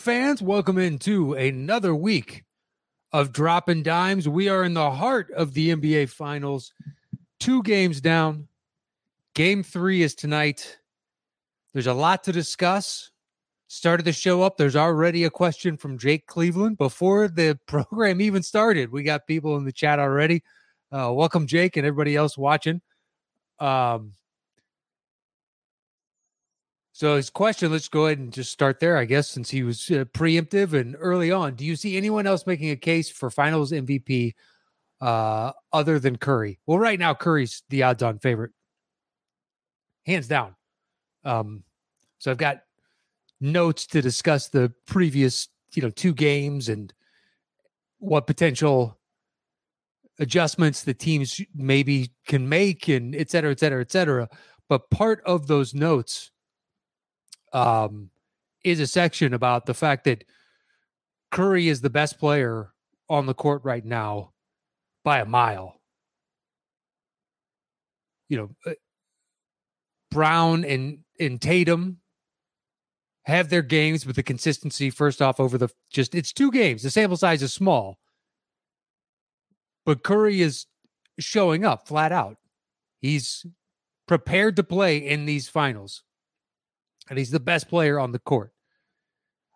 fans? Welcome into another week of dropping dimes. We are in the heart of the NBA Finals. Two games down. Game three is tonight. There's a lot to discuss. Started the show up. There's already a question from Jake Cleveland before the program even started. We got people in the chat already. Uh, welcome, Jake, and everybody else watching. Um, so his question, let's go ahead and just start there, I guess, since he was uh, preemptive and early on. Do you see anyone else making a case for Finals MVP uh, other than Curry? Well, right now Curry's the odds-on favorite, hands down. Um, so I've got notes to discuss the previous, you know, two games and what potential adjustments the teams maybe can make, and et cetera, et cetera, et cetera. But part of those notes um, is a section about the fact that Curry is the best player on the court right now by a mile. You know, uh, Brown and and Tatum have their games, with the consistency first off over the just it's two games. The sample size is small, but Curry is showing up flat out. He's prepared to play in these finals and he's the best player on the court.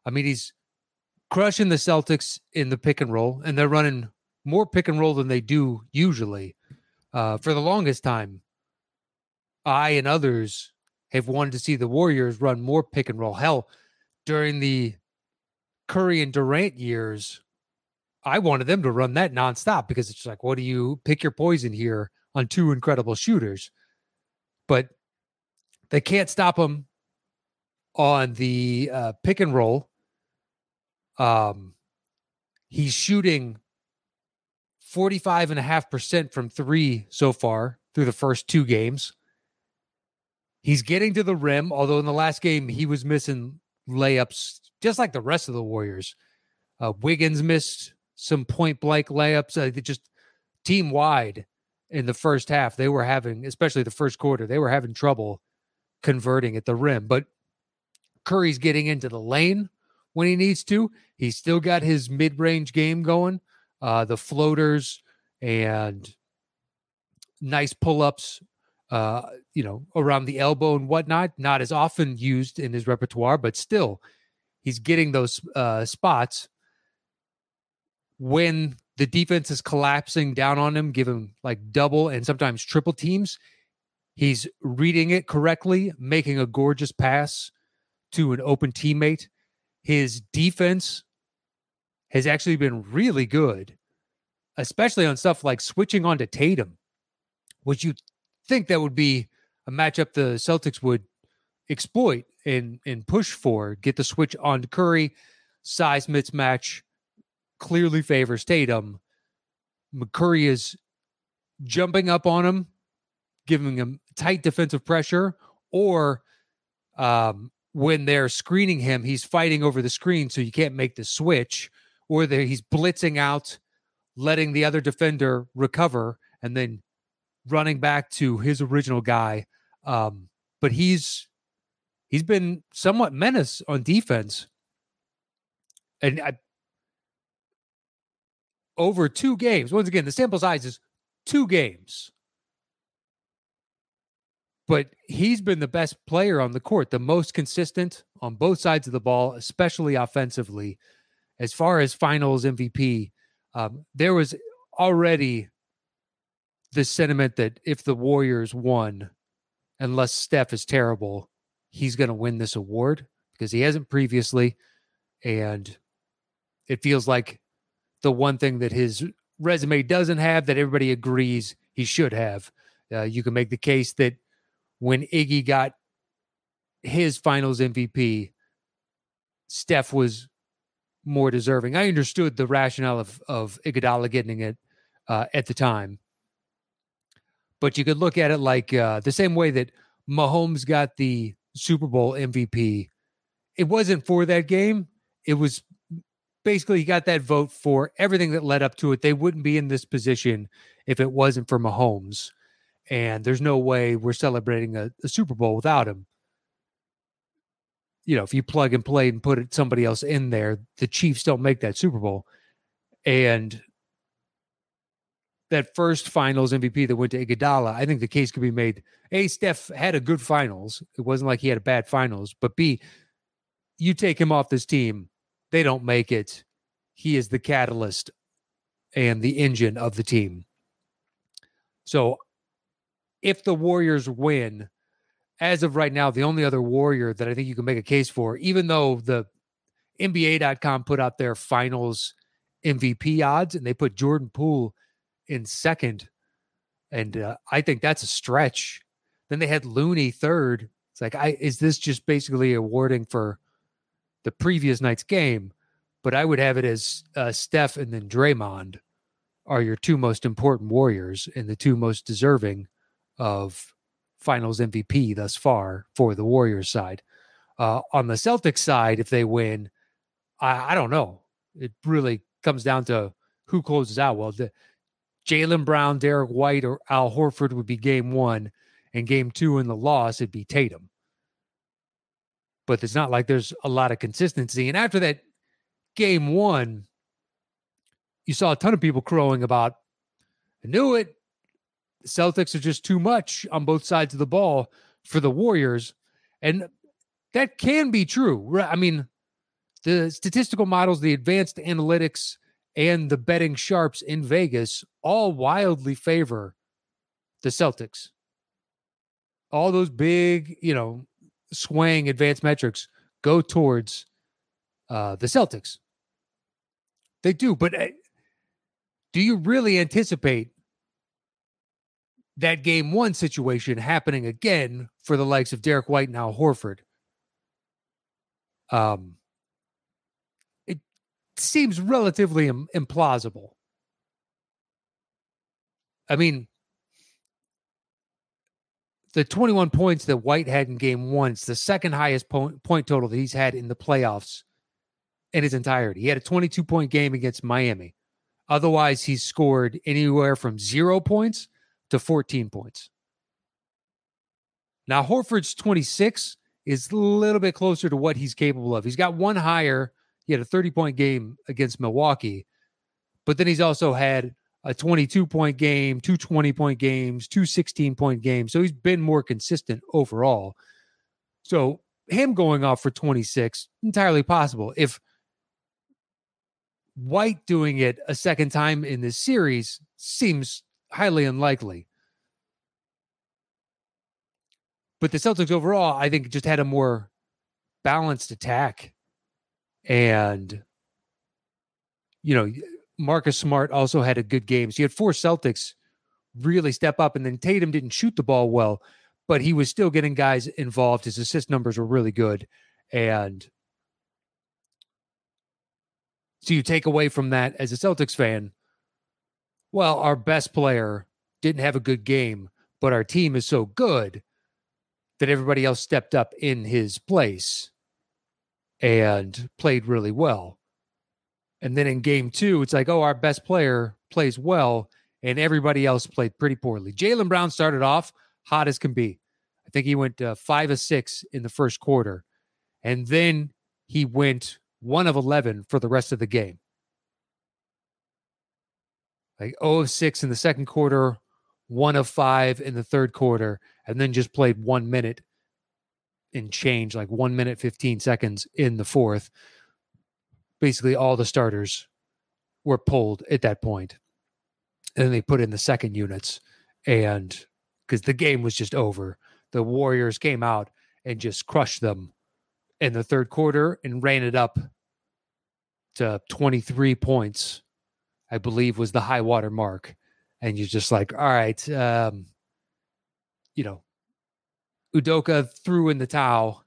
I mean, he's crushing the Celtics in the pick and roll, and they're running more pick and roll than they do usually. Uh, for the longest time, I and others have wanted to see the Warriors run more pick and roll. Hell, during the Curry and Durant years, I wanted them to run that nonstop because it's like, what do you pick your poison here on two incredible shooters? But they can't stop them on the uh, pick and roll. Um, he's shooting 45.5% from three so far through the first two games. He's getting to the rim, although in the last game he was missing layups, just like the rest of the Warriors. Uh, Wiggins missed some point blank layups. Uh, just team wide in the first half, they were having, especially the first quarter, they were having trouble converting at the rim. But Curry's getting into the lane when he needs to. He's still got his mid range game going, uh, the floaters and nice pull ups, uh, you know, around the elbow and whatnot. Not as often used in his repertoire, but still, he's getting those uh, spots when the defense is collapsing down on him, giving like double and sometimes triple teams. He's reading it correctly, making a gorgeous pass to an open teammate. His defense has actually been really good, especially on stuff like switching on to Tatum, which you think that would be a matchup the Celtics would exploit and and push for. Get the switch on to Curry, size mismatch clearly favors Tatum. McCurry is jumping up on him, giving him tight defensive pressure, or um, when they're screening him, he's fighting over the screen, so you can't make the switch, or that he's blitzing out, letting the other defender recover, and then running back to his original guy. Um, but he's he's been somewhat menace on defense, and I, over two games. Once again, the sample size is two games but he's been the best player on the court, the most consistent on both sides of the ball, especially offensively. As far as finals MVP, um, there was already the sentiment that if the Warriors won, unless Steph is terrible, he's going to win this award because he hasn't previously. And it feels like the one thing that his resume doesn't have that everybody agrees he should have. Uh, you can make the case that when Iggy got his finals MVP, Steph was more deserving. I understood the rationale of, of Iguodala getting it uh, at the time. But you could look at it like uh, the same way that Mahomes got the Super Bowl MVP. It wasn't for that game. It was basically he got that vote for everything that led up to it. They wouldn't be in this position if it wasn't for Mahomes and there's no way we're celebrating a, a Super Bowl without him. you know, if you plug and play and put somebody else in there, the Chiefs don't make that Super Bowl. And that first finals MVP that went to Iguodala, I think the case could be made. A, Steph had a good finals. It wasn't like he had a bad finals. But B, you take him off this team, they don't make it. He is the catalyst and the engine of the team. So if the Warriors win, as of right now, the only other Warrior that I think you can make a case for, even though the NBA.com put out their finals MVP odds and they put Jordan Poole in second. And uh, I think that's a stretch. Then they had Looney third. It's like, I is this just basically awarding for the previous night's game? But I would have it as uh, Steph and then Draymond are your two most important Warriors and the two most deserving of finals MVP thus far for the Warriors side. Uh, on the Celtics side, if they win, I, I, don't know. It really comes down to who closes out. Well, the Jaylen Brown, Derrick White, or Al Horford would be game one, and game two in the loss, it'd be Tatum. But it's not like there's a lot of consistency. And after that game one, you saw a ton of people crowing about, I knew it. Celtics are just too much on both sides of the ball for the Warriors. And that can be true. I mean, the statistical models, the advanced analytics, and the betting sharps in Vegas all wildly favor the Celtics. All those big, you know, swaying advanced metrics go towards uh, the Celtics. They do, but uh, do you really anticipate that game one situation happening again for the likes of Derrick White and Al Horford? Um, it seems relatively Im- implausible. I mean, the 21 points that White had in game one, is the second highest point, point total that he's had in the playoffs in his entirety. He had a 22 point game against Miami. Otherwise, he's scored anywhere from zero points to 14 points. Now, Horford's 26 is a little bit closer to what he's capable of. He's got one higher. He had a 30 point game against Milwaukee, but then he's also had a 22 point game, two 20 point games, two 16 point games. So he's been more consistent overall. So him going off for 26, entirely possible. If White doing it a second time in this series seems highly unlikely. But the Celtics overall, I think, just had a more balanced attack. And, you know, Marcus Smart also had a good game. So you had four Celtics really step up, and then Tatum didn't shoot the ball well, but he was still getting guys involved. His assist numbers were really good. And so you take away from that as a Celtics fan, well, our best player didn't have a good game, but our team is so good that everybody else stepped up in his place and played really well. And then in game two, it's like, oh, our best player plays well, and everybody else played pretty poorly. Jaylen Brown started off hot as can be. I think he went uh, five of six in the first quarter. And then he went one of 11 for the rest of the game. Like 0 of 6 in the second quarter, one of five in the third quarter, and then just played one minute and change, like one minute, 15 seconds in the fourth. Basically, all the starters were pulled at that point. And then they put in the second units. And because the game was just over, the Warriors came out and just crushed them in the third quarter and ran it up to 23 points, I believe was the high water mark. And you're just like, all right, um, you know, Udoka threw in the towel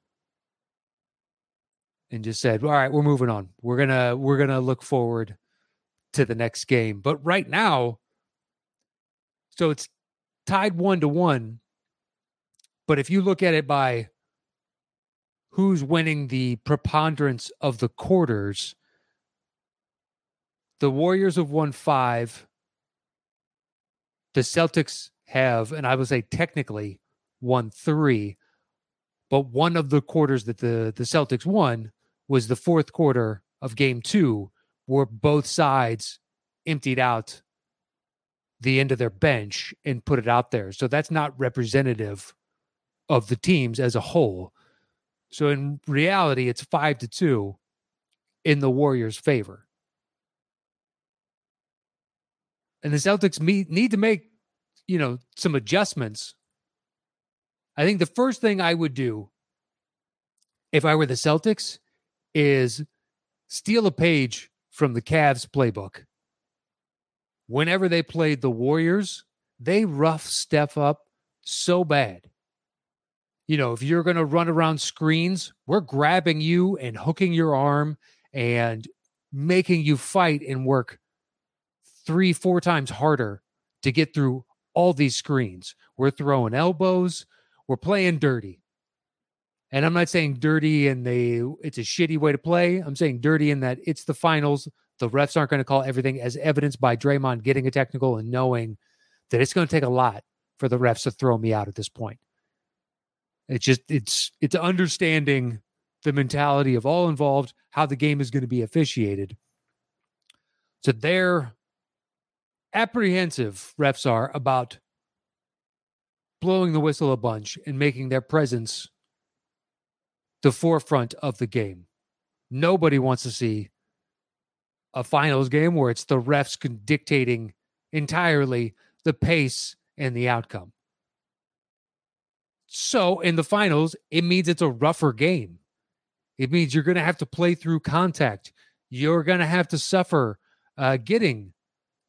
and just said, all right, we're moving on. We're gonna we're gonna look forward to the next game. But right now, so it's tied one to one. But if you look at it by who's winning the preponderance of the quarters, the Warriors have won five. The Celtics have, and I would say technically, won three. but one of the quarters that the the Celtics won was the fourth quarter of game 2 where both sides emptied out the end of their bench and put it out there. So that's not representative of the teams as a whole. So in reality, it's five to two in the Warriors' favor. And the Celtics meet, need to make, you know, some adjustments. I think the first thing I would do if I were the Celtics is steal a page from the Cavs playbook. Whenever they played the Warriors, they rough Steph up so bad you know, if you're going to run around screens, we're grabbing you and hooking your arm and making you fight and work three, four times harder to get through all these screens. We're throwing elbows, we're playing dirty. And I'm not saying dirty and they it's a shitty way to play. I'm saying dirty in that it's the finals. The refs aren't going to call everything as evidenced by Draymond getting a technical and knowing that it's going to take a lot for the refs to throw me out at this point. It's just it's it's understanding the mentality of all involved, how the game is going to be officiated. So they're apprehensive, refs are, about blowing the whistle a bunch and making their presence the forefront of the game. Nobody wants to see a finals game where it's the refs dictating entirely the pace and the outcome. So in the finals, it means it's a rougher game. It means you're going to have to play through contact. You're going to have to suffer uh, getting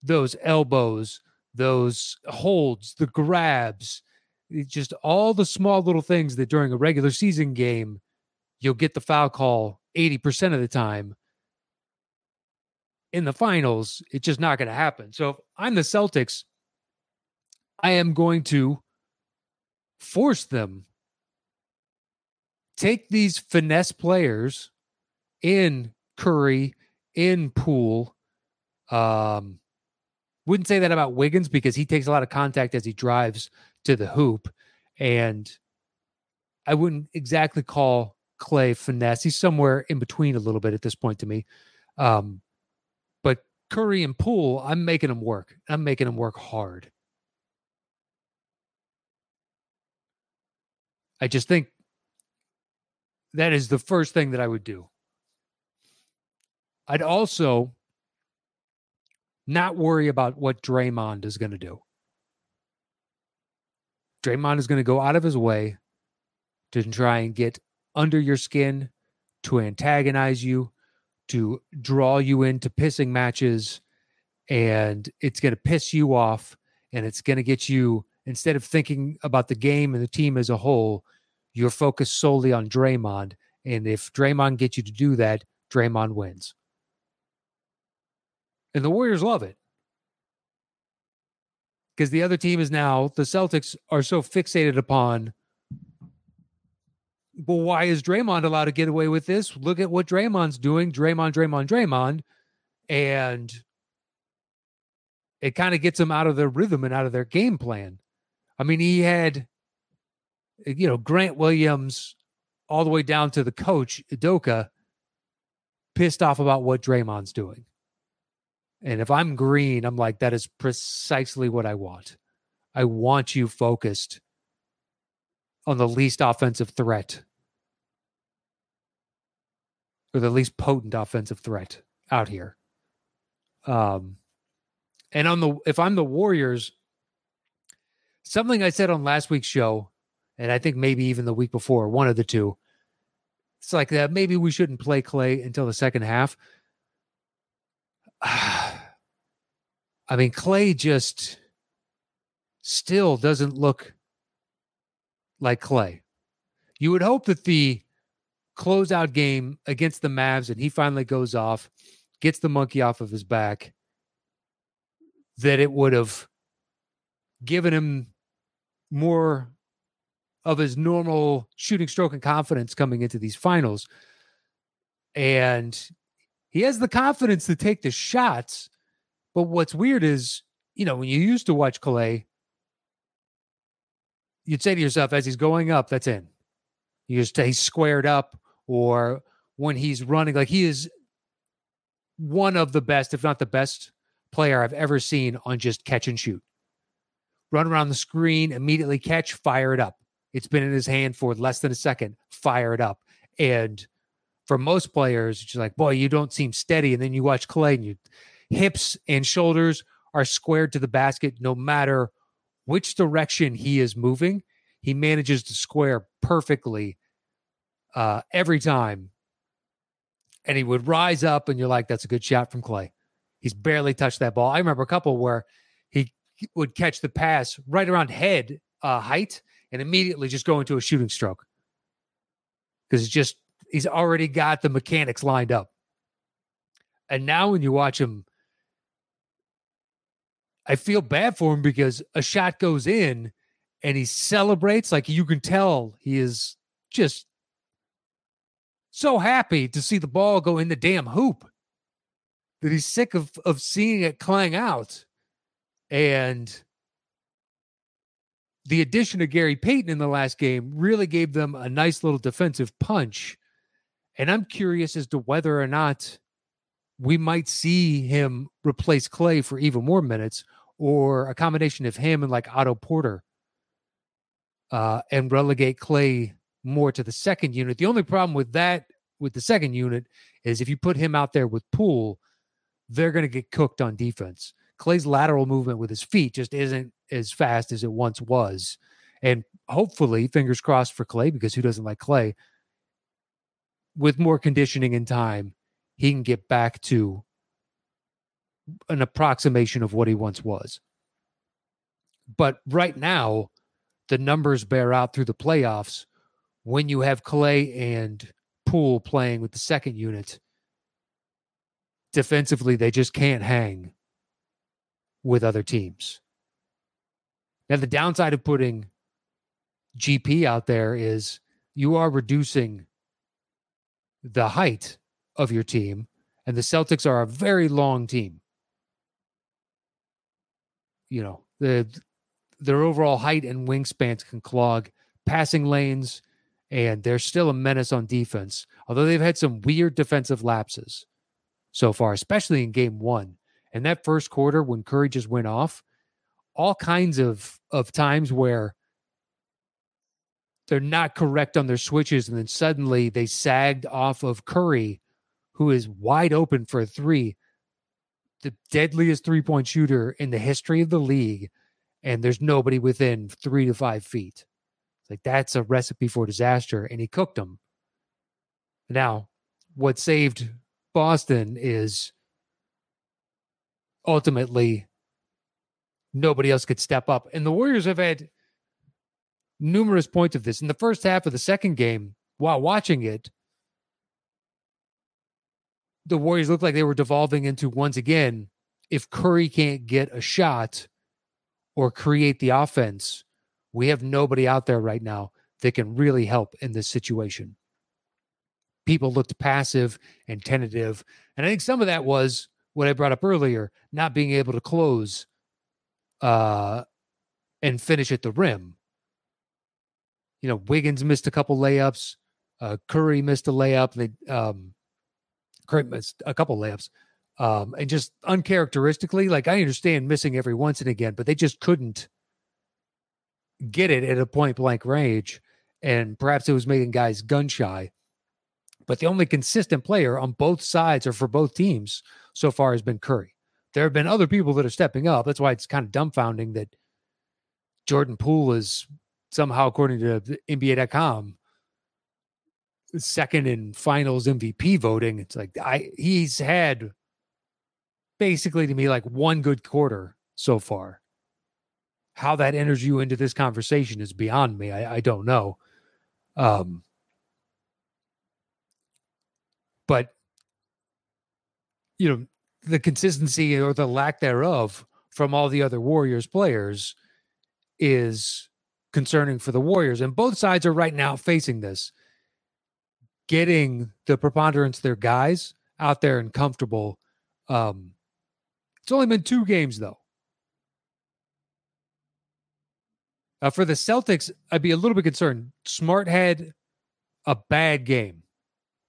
those elbows, those holds, the grabs, just all the small little things that during a regular season game, you'll get the foul call 80% of the time. In the finals, it's just not going to happen. So if I'm the Celtics, I am going to force them take these finesse players in Curry, in Poole. Um, wouldn't say that about Wiggins because he takes a lot of contact as he drives to the hoop. And I wouldn't exactly call Klay finesse. He's somewhere in between a little bit at this point to me. Um, but Curry and Poole, I'm making them work. I'm making them work hard. I just think that is the first thing that I would do. I'd also not worry about what Draymond is going to do. Draymond is going to go out of his way to try and get under your skin, to antagonize you, to draw you into pissing matches. And it's going to piss you off and it's going to get you instead of thinking about the game and the team as a whole, you're focused solely on Draymond. And if Draymond gets you to do that, Draymond wins. And the Warriors love it. Because the other team is now, the Celtics are so fixated upon, well, why is Draymond allowed to get away with this? Look at what Draymond's doing. Draymond, Draymond, Draymond. And it kind of gets them out of their rhythm and out of their game plan. I mean, he had, you know, Grant Williams all the way down to the coach, Udoka, pissed off about what Draymond's doing. And if I'm green, I'm like, that is precisely what I want. I want you focused on the least offensive threat or the least potent offensive threat out here. Um, and on the if I'm the Warriors, something I said on last week's show, and I think maybe even the week before, one of the two. It's like that. Maybe we shouldn't play Klay until the second half. I mean, Klay just still doesn't look like Klay. You would hope that the closeout game against the Mavs and he finally goes off, gets the monkey off of his back, that it would have given him more of his normal shooting stroke and confidence coming into these finals. And he has the confidence to take the shots. But what's weird is, you know, when you used to watch Klay, you'd say to yourself as he's going up, that's in. You just stay squared up, or when he's running, like he is one of the best, if not the best player I've ever seen on just catch and shoot. Run around the screen, immediately catch, fire it up. It's been in his hand for less than a second, fire it up. And for most players, it's like, boy, you don't seem steady. And then you watch Klay and you hips and shoulders are squared to the basket no matter which direction he is moving. He manages to square perfectly uh, every time. And he would rise up, and you're like, that's a good shot from Klay. He's barely touched that ball. I remember a couple where he would catch the pass right around head uh, height and immediately just go into a shooting stroke because it's just he's already got the mechanics lined up. And now when you watch him, I feel bad for him because a shot goes in and he celebrates like you can tell he is just so happy to see the ball go in the damn hoop that he's sick of of seeing it clang out. And the addition of Gary Payton in the last game really gave them a nice little defensive punch. And I'm curious as to whether or not we might see him replace Klay for even more minutes or a combination of him and like Otto Porter uh, and relegate Klay more to the second unit. The only problem with that, with the second unit, is if you put him out there with Poole, they're going to get cooked on defense. Klay's lateral movement with his feet just isn't as fast as it once was. And hopefully, fingers crossed for Klay, because who doesn't like Klay? With more conditioning and time, he can get back to an approximation of what he once was. But right now, the numbers bear out through the playoffs when you have Klay and Poole playing with the second unit. Defensively, they just can't hang with other teams. Now, the downside of putting GP out there is you are reducing the height of your team, and the Celtics are a very long team. You know, the their overall height and wingspans can clog passing lanes, and they're still a menace on defense. Although they've had some weird defensive lapses so far, especially in game one. And that first quarter, when Curry just went off, all kinds of of times where they're not correct on their switches, and then suddenly they sagged off of Curry, who is wide open for a three, the deadliest three point shooter in the history of the league, and there's nobody within three to five feet. Like that's a recipe for disaster, and he cooked them. Now, what saved Boston is ultimately nobody else could step up. And the Warriors have had numerous points of this. In the first half of the second game, while watching it, the Warriors looked like they were devolving into once again, if Curry can't get a shot or create the offense, we have nobody out there right now that can really help in this situation. People looked passive and tentative. And I think some of that was what I brought up earlier, not being able to close uh, and finish at the rim. You know, Wiggins missed a couple layups. Uh, Curry missed a layup. They um, Curry missed a couple layups. Um, and just uncharacteristically, like I understand missing every once and again, but they just couldn't get it at a point blank range. And perhaps it was making guys gun shy. But the only consistent player on both sides or for both teams so far has been Curry. There have been other people that are stepping up. That's why it's kind of dumbfounding that Jordan Poole is somehow, according to NBA.com, second in finals MVP voting. It's like I he's had basically to me like one good quarter so far. How that enters you into this conversation is beyond me. I, I don't know. Um, but you know the consistency or the lack thereof from all the other Warriors players is concerning for the Warriors. And both sides are right now facing this. Getting the preponderance their guys out there and comfortable. Um, it's only been two games, though. Uh, for the Celtics, I'd be a little bit concerned. Smart had a bad game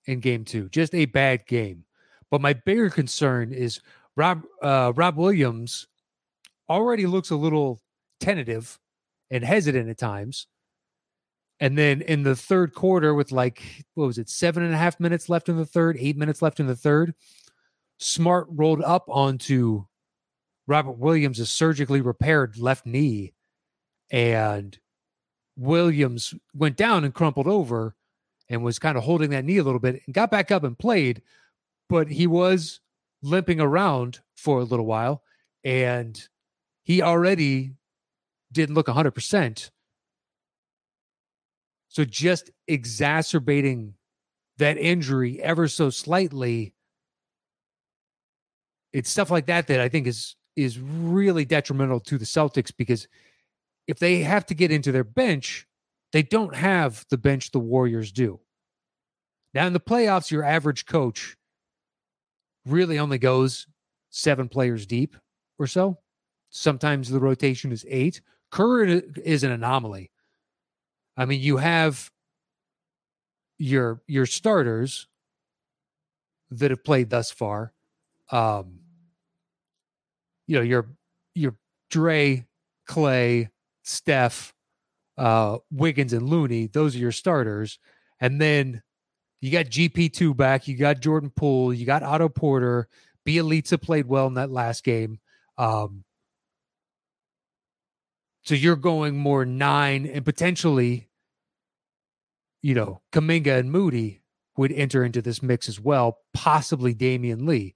in game two, just a bad game. But my bigger concern is Rob uh, Rob Williams already looks a little tentative and hesitant at times. And then in the third quarter, with like, what was it, seven and a half minutes left in the third, eight minutes left in the third, Smart rolled up onto Robert Williams' surgically repaired left knee. And Williams went down and crumpled over and was kind of holding that knee a little bit and got back up and played. But he was limping around for a little while. And he already didn't look 100%. So just exacerbating that injury ever so slightly, it's stuff like that that I think is is really detrimental to the Celtics because if they have to get into their bench, they don't have the bench the Warriors do. Now in the playoffs, your average coach really only goes seven players deep or so. Sometimes the rotation is eight. Kerr is an anomaly. I mean, you have your your starters that have played thus far. Um, you know, your your Dre, Clay, Steph, uh, Wiggins, and Looney. Those are your starters, and then you got GP two back. You got Jordan Poole. You got Otto Porter. Bjelica played well in that last game. Um, so you're going more nine and potentially, you know, Kuminga and Moody would enter into this mix as well, possibly Damion Lee.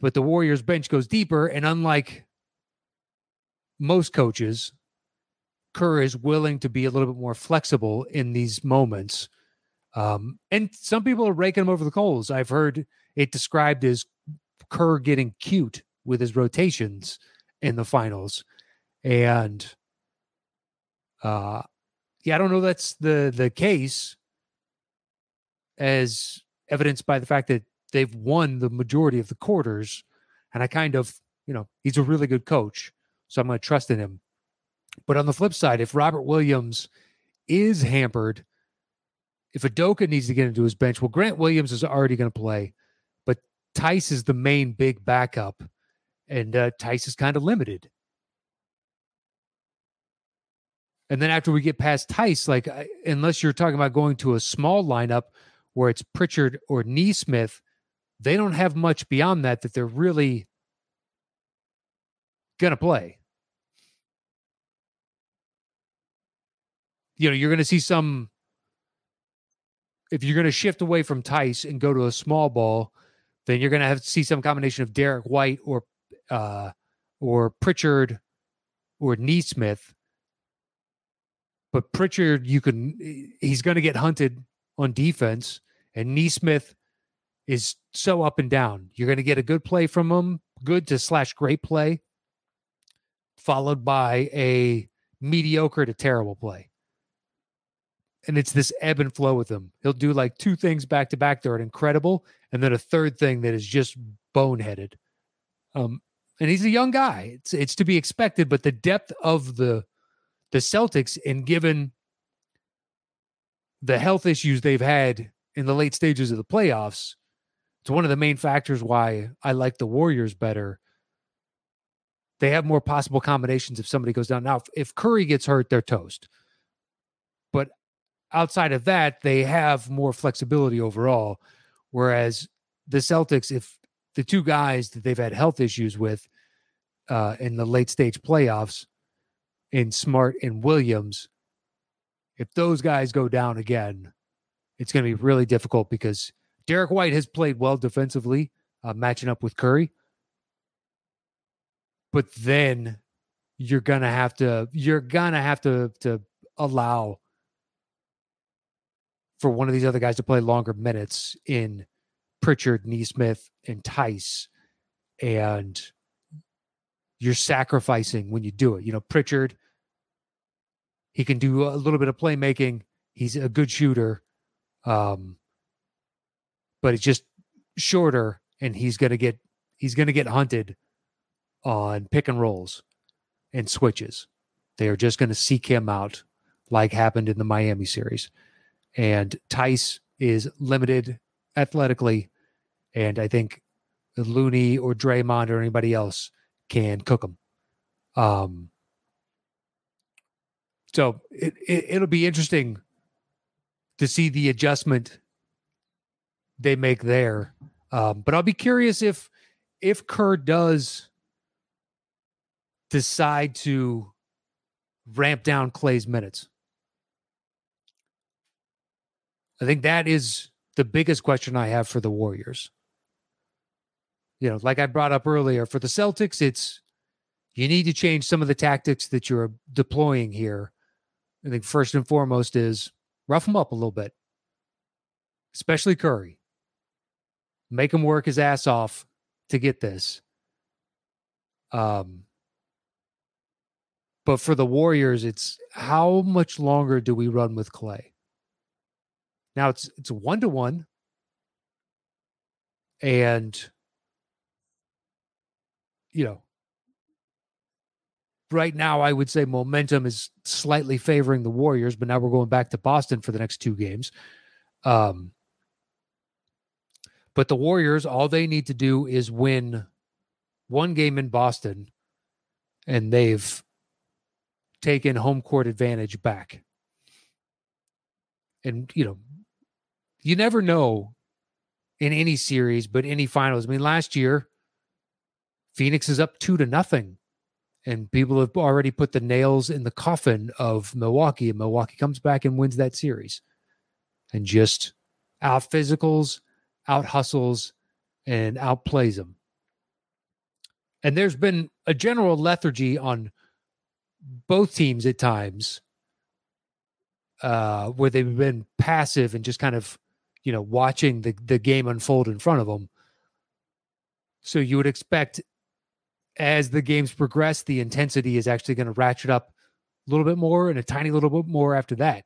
But the Warriors bench goes deeper, and unlike most coaches, Kerr is willing to be a little bit more flexible in these moments. Um, and some people are raking him over the coals. I've heard it described as Kerr getting cute with his rotations in the finals and uh yeah i don't know that's the the case as evidenced by the fact that they've won the majority of the quarters and i kind of you know he's a really good coach so i'm going to trust in him. But on the flip side if robert williams is hampered if Udoka needs to get into his bench well grant williams is already going to play but Theis is the main big backup and uh, Theis is kind of limited And then after we get past Theis, like unless you're talking about going to a small lineup where it's Pritchard or Nesmith, they don't have much beyond that that they're really gonna play. You know, you're gonna see some if you're gonna shift away from Theis and go to a small ball, then you're gonna have to see some combination of Derrick White or uh or Pritchard or Nesmith but Pritchard, you can he's going to get hunted on defense, and Nesmith is so up and down. You're going to get a good play from him, good to slash great play, followed by a mediocre to terrible play. And it's this ebb and flow with him. He'll do like two things back to back that are incredible, and then a third thing that is just boneheaded. Um, and he's a young guy. It's it's to be expected, but the depth of the the Celtics, and given the health issues they've had in the late stages of the playoffs, it's one of the main factors why I like the Warriors better. They have more possible combinations if somebody goes down. Now, if Curry gets hurt, they're toast. But outside of that, they have more flexibility overall. Whereas the Celtics, if the two guys that they've had health issues with uh, in the late stage playoffs in Smart and Williams, if those guys go down again, it's going to be really difficult because Derrick White has played well defensively, uh, matching up with Curry. But then you're gonna have to you're gonna have to to allow for one of these other guys to play longer minutes in Pritchard, Nesmith, and Theis. And you're sacrificing when you do it. You know, Pritchard, he can do a little bit of playmaking. He's a good shooter. Um, but it's just shorter and he's to get he's to get hunted on pick and rolls and switches. They are just to seek him out like happened in the Miami series. and Theis is limited athletically, and I think Looney or Draymond or anybody else can cook him. Um, so it, it it'll be interesting to see the adjustment they make there. Um, but I'll be curious if if Kerr does decide to ramp down Klay's minutes. I think that is the biggest question I have for the Warriors. You know, like I brought up earlier, for the Celtics, it's you need to change some of the tactics that you're deploying here. I think first and foremost is rough him up a little bit, especially Curry. Make him work his ass off to get this. Um, but for the Warriors, it's how much longer do we run with Klay? Now it's it's one to one, and you know, right now I would say momentum is slightly favoring the Warriors, but now we're going back to Boston for the next two games. Um, but the Warriors, all they need to do is win one game in Boston, and they've taken home court advantage back. And, you know, you never know in any series, but any finals. I mean, last year, Phoenix is up two to nothing. And people have already put the nails in the coffin of Milwaukee, and Milwaukee comes back and wins that series. And just out physicals, out hustles and outplays them. And there's been a general lethargy on both teams at times uh, where they've been passive and just kind of, you know, watching the, the game unfold in front of them. So you would expect as the games progress, the intensity is actually going to ratchet up a little bit more and a tiny little bit more after that.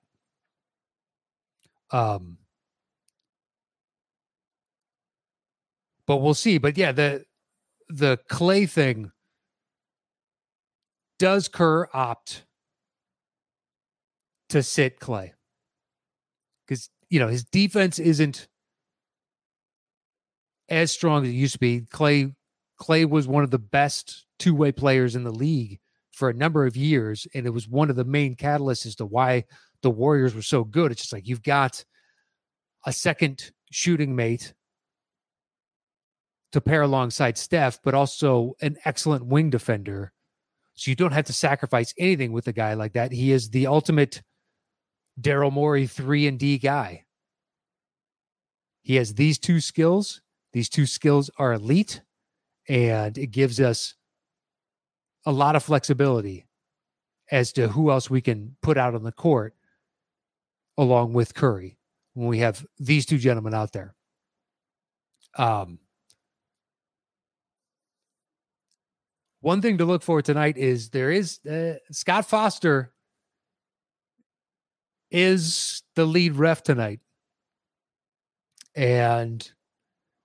Um, but we'll see. But yeah, the the Klay thing does Kerr opt to sit Klay Because you know his defense isn't as strong as it used to be. Klay Klay was one of the best two way players in the league for a number of years, and it was one of the main catalysts as to why the Warriors were so good. It's just like you've got a second shooting mate to pair alongside Steph, but also an excellent wing defender. So you don't have to sacrifice anything with a guy like that. He is the ultimate Daryl Morey 3 and D guy. He has these two skills. These two skills are elite and it gives us a lot of flexibility as to who else we can put out on the court along with Curry when we have these two gentlemen out there. Um, one thing to look for tonight is there is uh, Scott Foster is the lead ref tonight. And,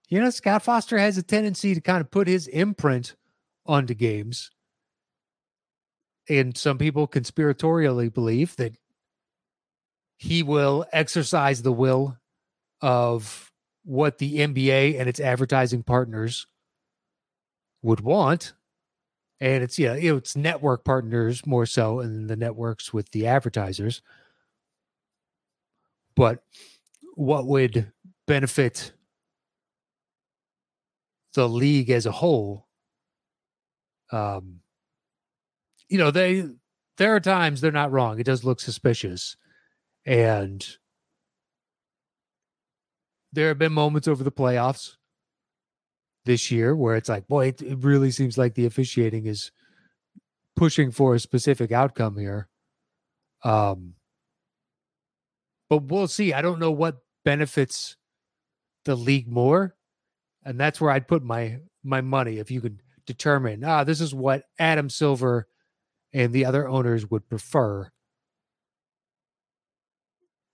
you know, Scott Foster has a tendency to kind of put his imprint onto games. And some people conspiratorially believe that he will exercise the will of what the NBA and its advertising partners would want and it's yeah, you know, it's network partners more so, and the networks with the advertisers. But what would benefit the league as a whole? Um, you know, they there are times they're not wrong. It does look suspicious, and there have been moments over the playoffs this year where it's like, boy, it, it really seems like the officiating is pushing for a specific outcome here. Um, but we'll see. I don't know what benefits the league more, and that's where I'd put my my money. If you could determine, ah, this is what Adam Silver and the other owners would prefer.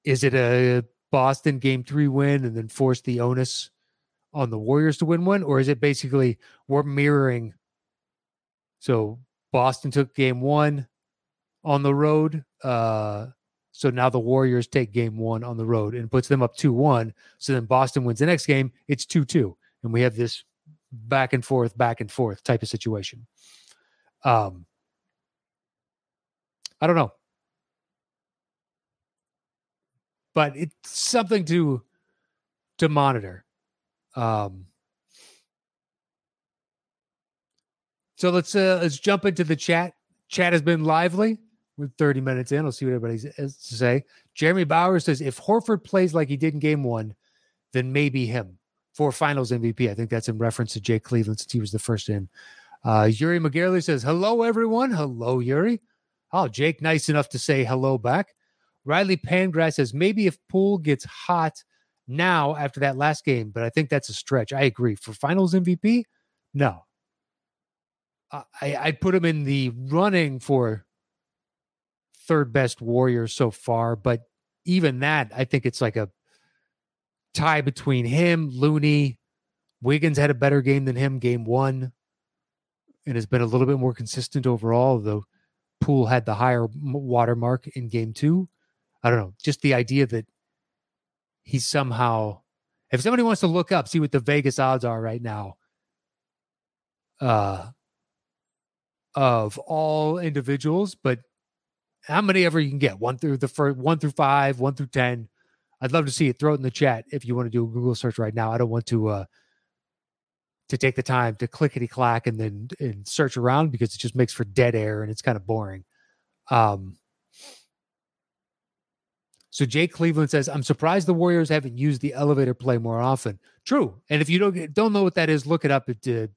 Is it a Boston game three win and then force the onus on the Warriors to win one, or is it basically we're mirroring? So Boston took game one on the road. Uh, So now the Warriors take game one on the road and puts them up 2 1. So then Boston wins the next game. It's 2 2. And we have this back and forth, back and forth type of situation. Um, I don't know. But it's something to to monitor. Um, so let's uh, let's jump into the chat. Chat has been lively. We're 30 minutes in. I'll see what everybody has to say. Jeremy Bauer says if Horford plays like he did in game one, then maybe him for finals MVP. I think that's in reference to Jake Cleveland since he was the first in. Uh, Yuri McGarley says, Hello, everyone. Hello, Yuri. Oh, Jake, nice enough to say hello back. Riley Pangrass says, Maybe if Poole gets hot now after that last game, but I think that's a stretch. I agree. For finals MVP, no. I, I'd put him in the running for third best warrior so far, but even that, I think it's like a tie between him, Looney. Wiggins had a better game than him game one and has been a little bit more consistent overall, though Poole had the higher watermark in game two. I don't know, just the idea that he's somehow, if somebody wants to look up, see what the Vegas odds are right now, uh, of all individuals, but how many ever you can get one through the first one through five, one through ten. I'd love to see it. Throw it in the chat if you want to do a Google search right now. I don't want to uh to take the time to clickety clack and then and search around because it just makes for dead air and it's kind of boring. Um so Jake Cleveland says, "I'm surprised the Warriors haven't used the elevator play more often." True, and if you don't don't know what that is, look it up. It did.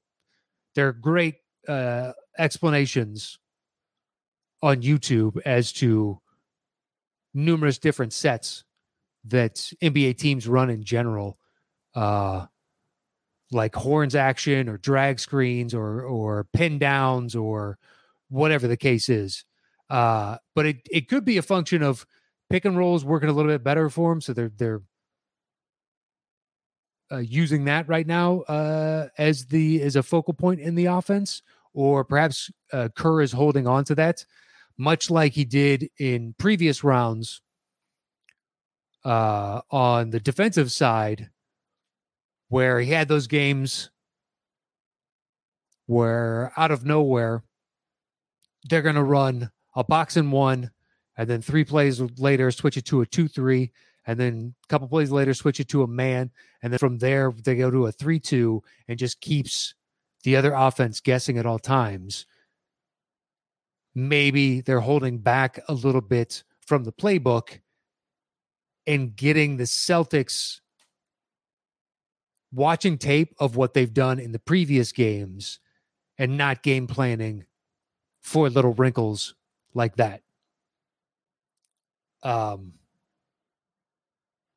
There are great uh, explanations on YouTube as to numerous different sets that NBA teams run in general, uh, like horns action or drag screens or or pin downs or whatever the case is. Uh, but it, it could be a function of pick and rolls working a little bit better for them, so they're they're uh, using that right now uh, as the as a focal point in the offense, or perhaps uh, Kerr is holding on to that much like he did in previous rounds uh, on the defensive side, where he had those games where out of nowhere they're going to run a box and one, and then three plays later switch it to a two three, and then a couple plays later switch it to a man, and then from there they go to a three two, and just keeps the other offense guessing at all times. Maybe they're holding back a little bit from the playbook and getting the Celtics watching tape of what they've done in the previous games and not game planning for little wrinkles like that. Um,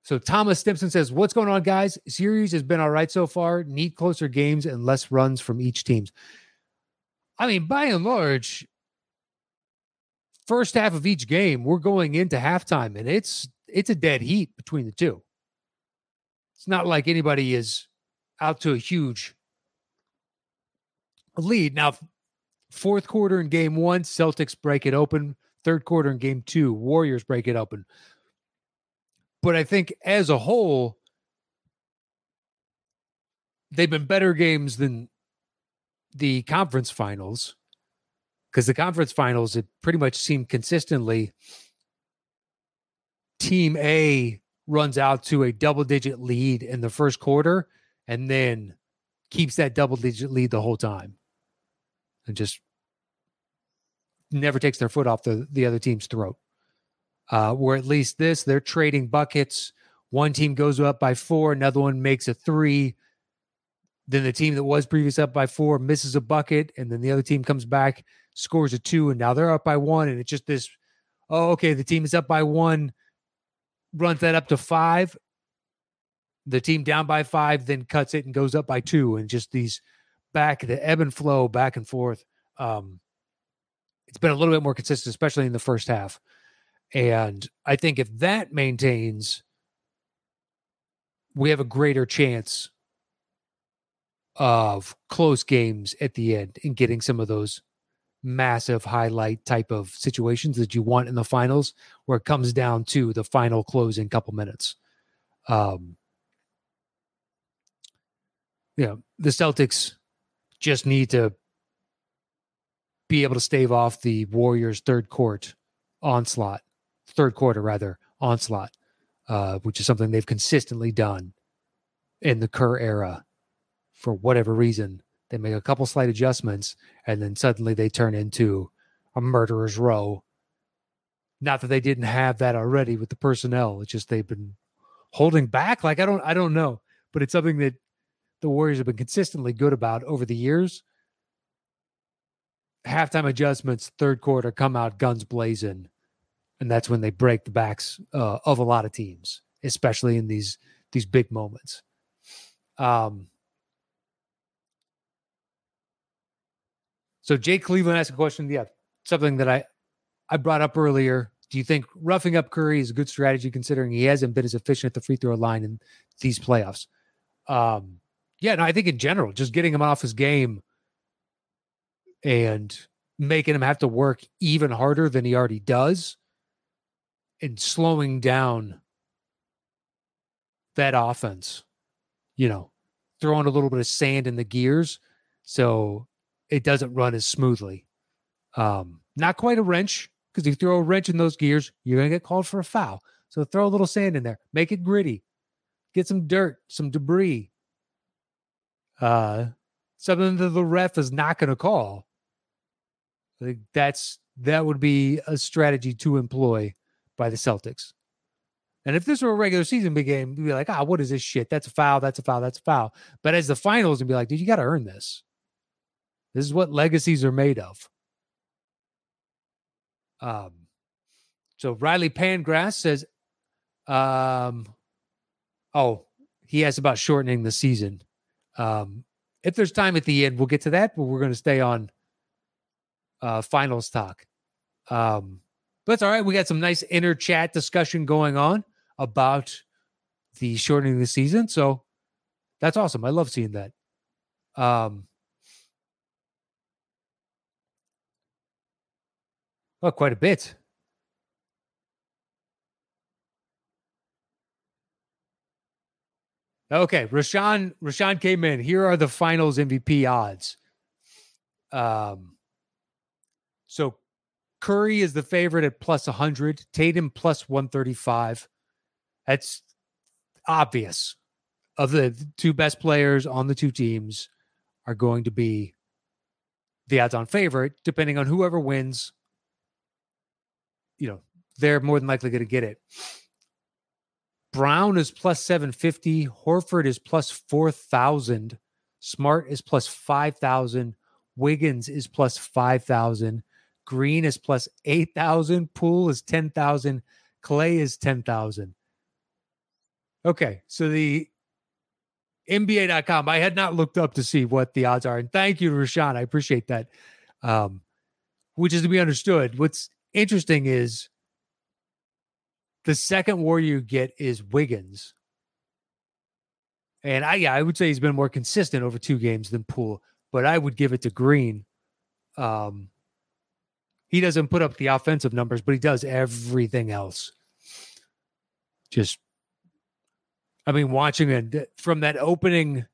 so Thomas Stimson says, "What's going on, guys? Series has been all right so far. Need closer games and less runs from each teams. I mean, by and large, first half of each game, we're going into halftime, and it's it's a dead heat between the two. It's not like anybody is out to a huge lead. Now, fourth quarter in game one, Celtics break it open. Third quarter in game two, Warriors break it open. But I think as a whole, they've been better games than the conference finals because the conference finals it pretty much seemed consistently team A runs out to a double digit lead in the first quarter and then keeps that double digit lead the whole time and just never takes their foot off the, the other team's throat. Uh, where at least this, they're trading buckets. One team goes up by four, another one makes a three. Then the team that was previous up by four misses a bucket, and then the other team comes back scores a two, and now they're up by one, and it's just this. Oh, okay, the team is up by one, runs that up to five. The team down by five, then cuts it and goes up by two, and just these back the ebb and flow back and forth. Um, it's been a little bit more consistent, especially in the first half. And I think if that maintains, we have a greater chance of close games at the end and getting some of those massive highlight type of situations that you want in the finals, where it comes down to the final closing couple minutes. Um, you know, the Celtics just need to be able to stave off the Warriors' third court onslaught, third quarter rather onslaught, uh, which is something they've consistently done in the Kerr era. For whatever reason, they make a couple slight adjustments, and then suddenly they turn into a murderer's row. Not that they didn't have that already with the personnel; it's just they've been holding back. Like I don't, I don't know, but it's something that the Warriors have been consistently good about over the years. Halftime adjustments, third quarter, come out guns blazing, and that's when they break the backs uh, of a lot of teams, especially in these these big moments. Um, so Jake Cleveland asked a question. Yeah, something that I I brought up earlier. Do you think roughing up Curry is a good strategy considering he hasn't been as efficient at the free throw line in these playoffs? Um, yeah, no, I think in general, just getting him off his game and making him have to work even harder than he already does and slowing down that offense, you know, throwing a little bit of sand in the gears so it doesn't run as smoothly. Um, not quite a wrench, because if you throw a wrench in those gears, you're going to get called for a foul. So throw a little sand in there, make it gritty, get some dirt, some debris, uh, something that the ref is not going to call. I think that's that would be a strategy to employ by the Celtics. And if this were a regular season big game, you'd be like, ah, what is this shit? That's a foul. That's a foul. That's a foul. But as the finals, you'd be like, dude, you got to earn this. This is what legacies are made of. Um, so Riley Pangrass says, um, oh, he asked about shortening the season. Um, if there's time at the end, we'll get to that, but we're going to stay on uh, finals talk. Um, but it's all right. We got some nice inner chat discussion going on about the shortening of the season. So that's awesome. I love seeing that. Um, well, quite a bit. Okay, Rashawn Rashawn came in. Here are the finals MVP odds. Um so Curry is the favorite at plus 100, Tatum plus 135. That's obvious. Of the two best players on the two teams are going to be the odds on favorite, depending on whoever wins. You know, they're more than likely going to get it. Brown is plus 750. Horford is plus 4,000. Smart is plus 5,000. Wiggins is plus 5,000. Green is plus 8,000. Poole is 10,000. Klay is 10,000. Okay. So the NBA.com, I had not looked up to see what the odds are. And thank you, Rashawn. I appreciate that. Um, which is to be understood. What's interesting is the second warrior you get is Wiggins. And I yeah, I would say he's been more consistent over two games than Poole, but I would give it to Green. Um he doesn't put up the offensive numbers, but he does everything else. Just I mean, watching it from that opening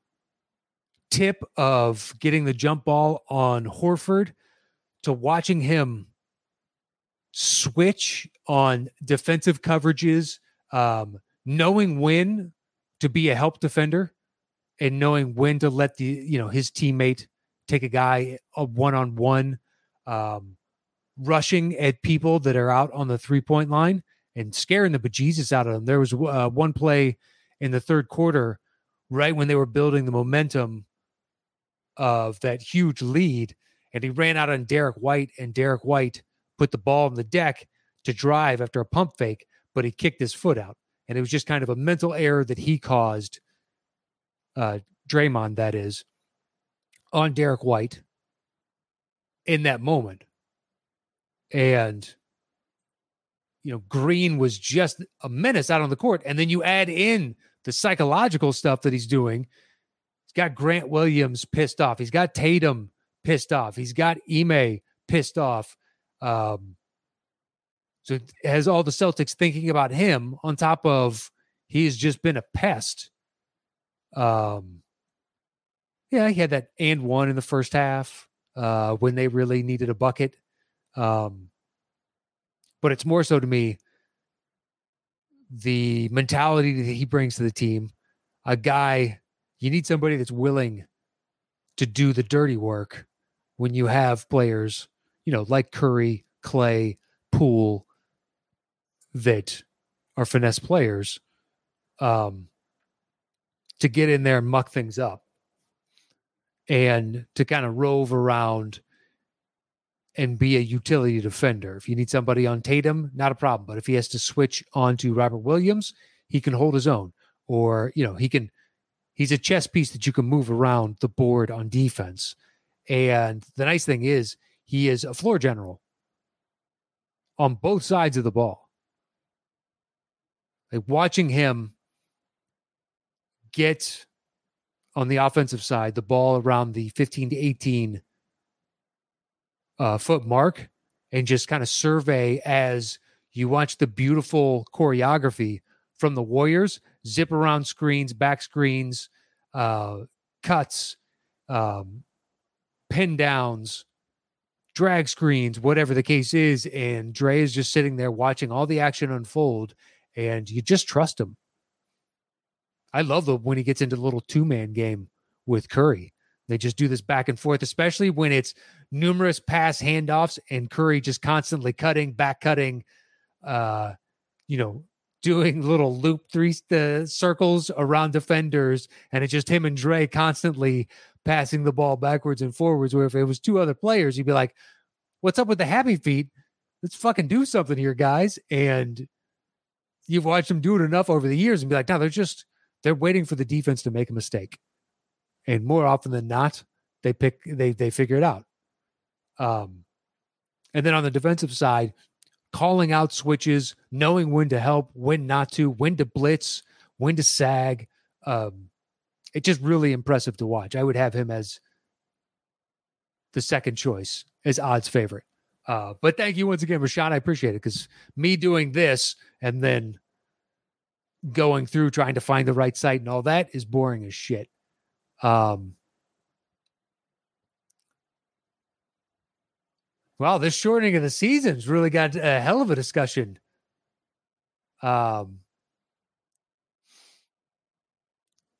tip of getting the jump ball on Horford to watching him switch on defensive coverages, um, knowing when to be a help defender and knowing when to let the you know his teammate take a guy a one on one, rushing at people that are out on the three point line and scaring the bejesus out of them. There was uh, one play in the third quarter, right when they were building the momentum of that huge lead, and he ran out on Derrick White, and Derrick White put the ball on the deck to drive after a pump fake, but he kicked his foot out. And it was just kind of a mental error that he caused, uh, Draymond, that is, on Derrick White in that moment. And, you know, Green was just a menace out on the court. And then you add in the psychological stuff that he's doing. He's got Grant Williams pissed off. He's got Tatum pissed off. He's got Ime pissed off. Um, so has all the Celtics thinking about him on top of he's just been a pest. Um, yeah, he had that and one in the first half uh, when they really needed a bucket. Um, but it's more so to me the mentality that he brings to the team. A guy, you need somebody that's willing to do the dirty work when you have players, you know, like Curry, Klay, Poole, that are finesse players, um, to get in there and muck things up and to kind of rove around and be a utility defender. If you need somebody on Tatum, not a problem. But if he has to switch on to Robert Williams, he can hold his own. Or, you know, he can he's a chess piece that you can move around the board on defense. And the nice thing is he is a floor general on both sides of the ball. Like watching him get on the offensive side the ball around the 15 to 18 uh, foot mark and just kind of survey as you watch the beautiful choreography from the Warriors zip around screens, back screens, uh, cuts, um, pin downs, drag screens, whatever the case is. And Dre is just sitting there watching all the action unfold, and you just trust him. I love the when he gets into the little two man game with Curry. They just do this back and forth, especially when it's numerous pass handoffs and Curry just constantly cutting, back cutting, uh, you know, doing little loop three uh, circles around defenders, and it's just him and Dre constantly passing the ball backwards and forwards. Where if it was two other players, you'd be like, "What's up with the happy feet? Let's fucking do something here, guys!" And you've watched them do it enough over the years and be like, "No, they're just they're waiting for the defense to make a mistake." and more often than not, they pick they they figure it out. Um, and then on the defensive side, calling out switches, knowing when to help, when not to, when to blitz, when to sag. Um, it's just really impressive to watch. I would have him as the second choice as odds favorite. Uh, but thank you once again, Rashawn. I appreciate it because me doing this and then going through trying to find the right site and all that is boring as shit. Um, well, this shortening of the season's really got a hell of a discussion. Um,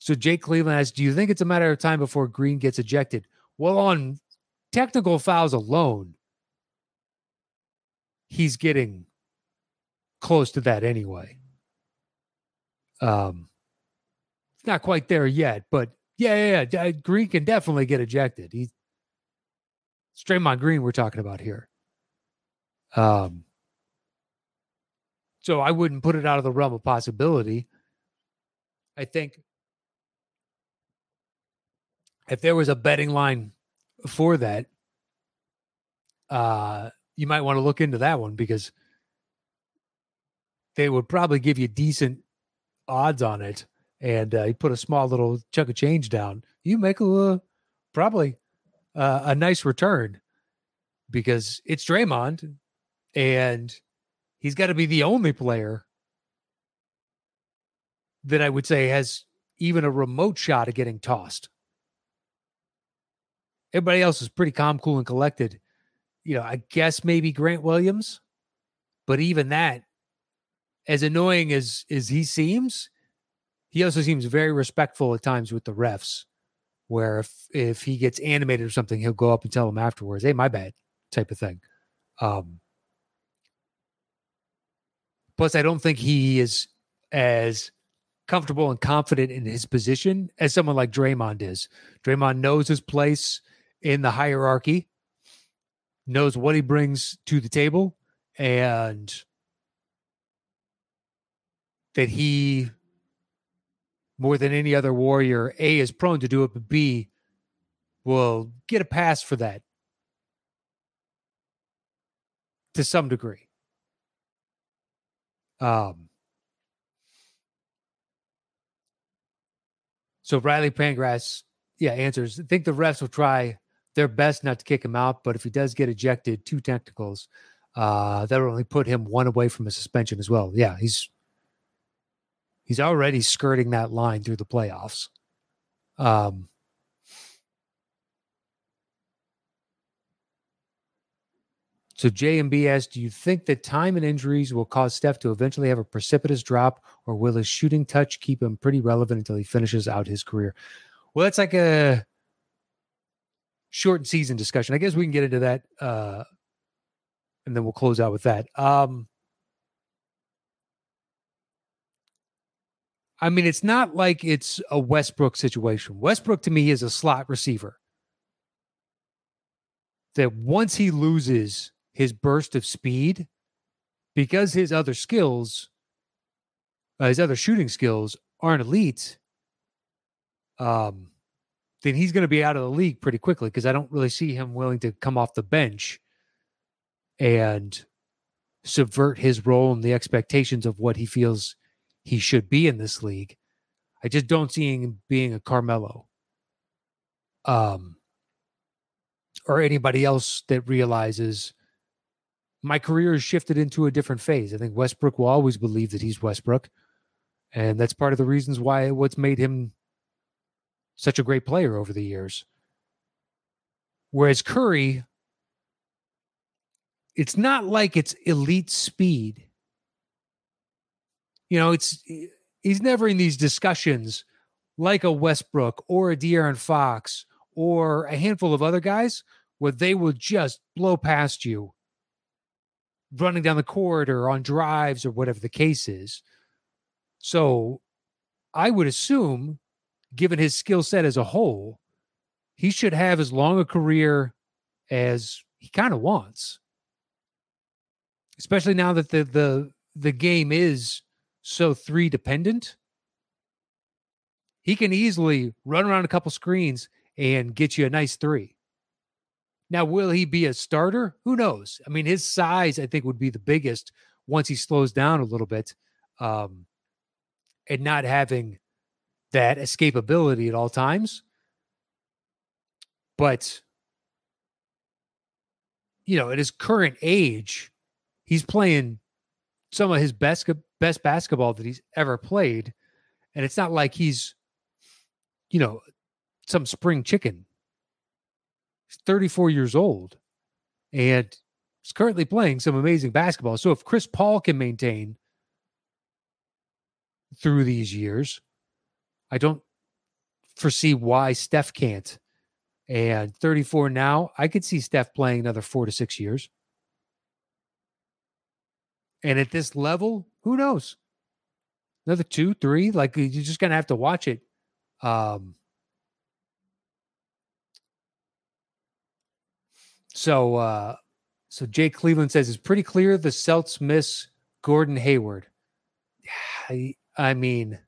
so Jake Cleveland asks, "Do you think it's a matter of time before Green gets ejected?" Well, on technical fouls alone, he's getting close to that anyway. Um, not quite there yet, but yeah, yeah, yeah. Green can definitely get ejected. He's Draymond Green we're talking about here. Um, so I wouldn't put it out of the realm of possibility. I think if there was a betting line for that, uh, you might want to look into that one because they would probably give you decent odds on it and uh, he put a small little chunk of change down, you make a uh, probably uh, a nice return because it's Draymond, and he's got to be the only player that I would say has even a remote shot of getting tossed. Everybody else is pretty calm, cool, and collected. You know, I guess maybe Grant Williams, but even that, as annoying as as he seems, he also seems very respectful at times with the refs, where if if he gets animated or something, he'll go up and tell them afterwards, "Hey, my bad," type of thing. Um, plus, I don't think he is as comfortable and confident in his position as someone like Draymond is. Draymond knows his place in the hierarchy, knows what he brings to the table, and that he more than any other warrior, A is prone to do it, but B will get a pass for that to some degree. Um, so Riley Pangrass, yeah, answers. I think the refs will try their best not to kick him out, but if he does get ejected, two technicals, uh, that'll only put him one away from a suspension as well. Yeah, he's he's already skirting that line through the playoffs. Um, So JMB asks, do you think that time and injuries will cause Steph to eventually have a precipitous drop, or will his shooting touch keep him pretty relevant until he finishes out his career? Well, that's like a short season discussion. I guess we can get into that, uh, and then we'll close out with that. Um, I mean, it's not like it's a Westbrook situation. Westbrook to me is a slot receiver. That once he loses his burst of speed because his other skills, uh, his other shooting skills aren't elite. Um, then he's going to be out of the league pretty quickly because I don't really see him willing to come off the bench and subvert his role and the expectations of what he feels he should be in this league. I just don't see him being a Carmelo. Um, or anybody else that realizes my career has shifted into a different phase. I think Westbrook will always believe that he's Westbrook. And that's part of the reasons why what's made him such a great player over the years. Whereas Curry, it's not like it's elite speed. You know, it's he's never in these discussions like a Westbrook or a De'Aaron Fox or a handful of other guys where they will just blow past you running down the corridor on drives or whatever the case is. So I would assume, given his skill set as a whole, he should have as long a career as he kind of wants. Especially now that the the the game is so three dependent. He can easily run around a couple screens and get you a nice three. Now, will he be a starter? Who knows? I mean, his size, I think, would be the biggest once he slows down a little bit um, and not having that escapability at all times. But, you know, at his current age, he's playing some of his best best basketball that he's ever played. And it's not like he's, you know, some spring chicken. He's 34 years old and is currently playing some amazing basketball. So if Chris Paul can maintain through these years, I don't foresee why Steph can't. And 34 now, I could see Steph playing another four to six years. And at this level, who knows? Another two, three. Like you're just gonna have to watch it. Um, So, uh, so Jake Cleveland says it's pretty clear the Celts miss Gordon Hayward. I, I mean,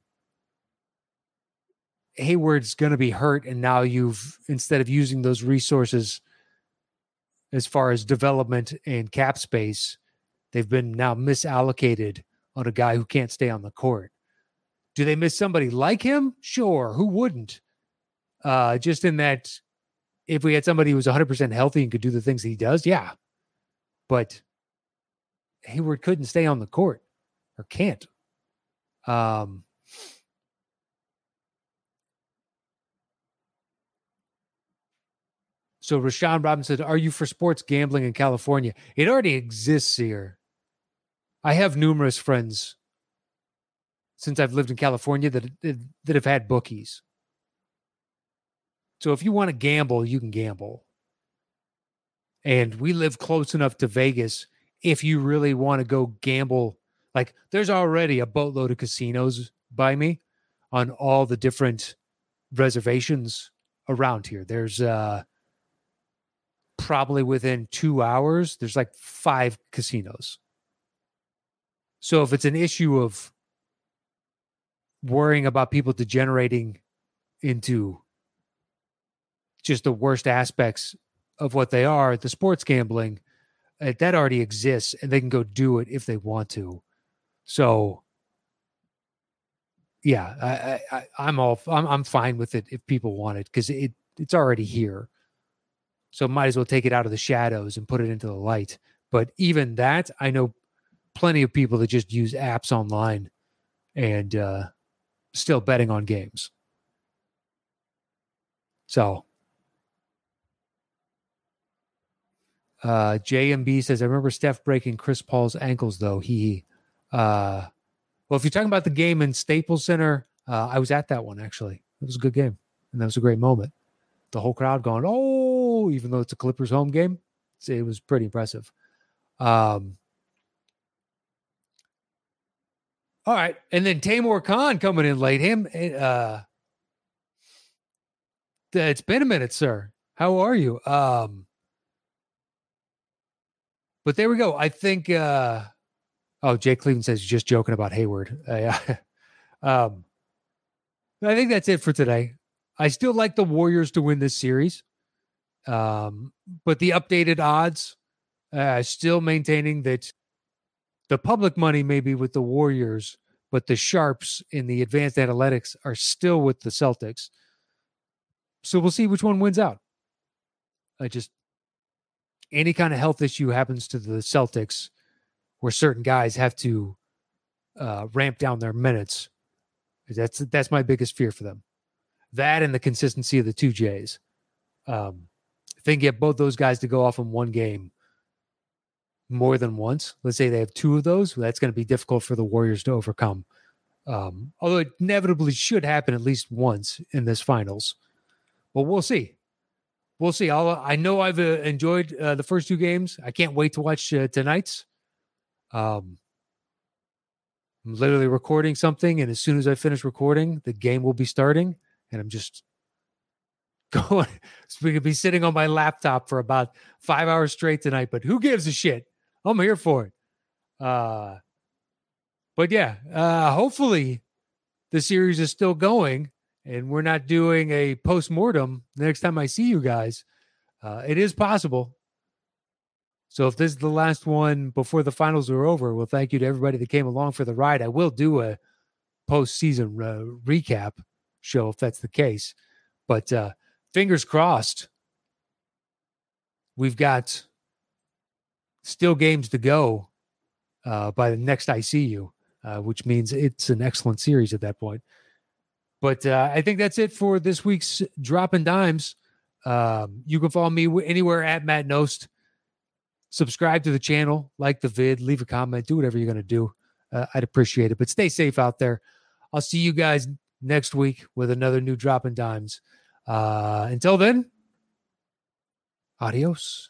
Hayward's going to be hurt, and now you've instead of using those resources as far as development and cap space, they've been now misallocated on a guy who can't stay on the court. Do they miss somebody like him? Sure, who wouldn't? Uh, just in that if we had somebody who was 100% healthy and could do the things he does, yeah. But Hayward couldn't stay on the court or can't. Um, so Rashawn Robinson, are you for sports gambling in California? It already exists here. I have numerous friends since I've lived in California that that have had bookies. So if you want to gamble, you can gamble. And we live close enough to Vegas. If you really want to go gamble, like there's already a boatload of casinos by me on all the different reservations around here. There's uh probably within two hours, there's like five casinos. So if it's an issue of worrying about people degenerating into just the worst aspects of what they are, the sports gambling, uh, that already exists and they can go do it if they want to. So yeah, I, I I'm all I'm I'm fine with it if people want it because it it's already here. So might as well take it out of the shadows and put it into the light. But even that, I know plenty of people that just use apps online and uh, still betting on games. So uh, JMB says, I remember Steph breaking Chris Paul's ankles, though. He, uh, well, if you're talking about the game in Staples Center, uh, I was at that one actually. It was a good game, and that was a great moment. The whole crowd going, "Oh!" Even though it's a Clippers home game, it was pretty impressive. Um, all right, and then Tamor Khan coming in late. Him, eh, uh, it's been a minute, sir. How are you? Um, but there we go. I think. uh Oh, Jake Cleveland says just joking about Hayward. Uh, yeah. um, I think that's it for today. I still like the Warriors to win this series, um, but the updated odds uh, still maintaining that the public money may be with the Warriors, but the sharps in the advanced analytics are still with the Celtics. So we'll see which one wins out. I just any kind of health issue happens to the Celtics, where certain guys have to uh, ramp down their minutes. That's that's my biggest fear for them. That and the consistency of the two Jays. Um, can get both those guys to go off in one game more than once, let's say they have two of those, that's going to be difficult for the Warriors to overcome. Um, although it inevitably should happen at least once in this finals, but we'll see we'll see. I'll, I know I've uh, enjoyed uh, the first two games. I can't wait to watch uh, tonight's. Um, I'm literally recording something, and as soon as I finish recording, the game will be starting, and I'm just going. we could be sitting on my laptop for about five hours straight tonight. But who gives a shit? I'm here for it. Uh, but yeah, uh, hopefully the series is still going and we're not doing a post mortem the next time I see you guys. Uh, it is possible. So if this is the last one before the finals are over, well, thank you to everybody that came along for the ride. I will do a postseason uh, recap show if that's the case. But uh, fingers crossed. We've got still games to go uh, by the next ICU, uh, which means it's an excellent series at that point. But uh, I think that's it for this week's Drop Dropping Dimes. Um, you can follow me anywhere at Matt Knost. Subscribe to the channel, like the vid, leave a comment, do whatever you're going to do. Uh, I'd appreciate it. But stay safe out there. I'll see you guys next week with another new Drop Dropping Dimes. Uh, until then, adios.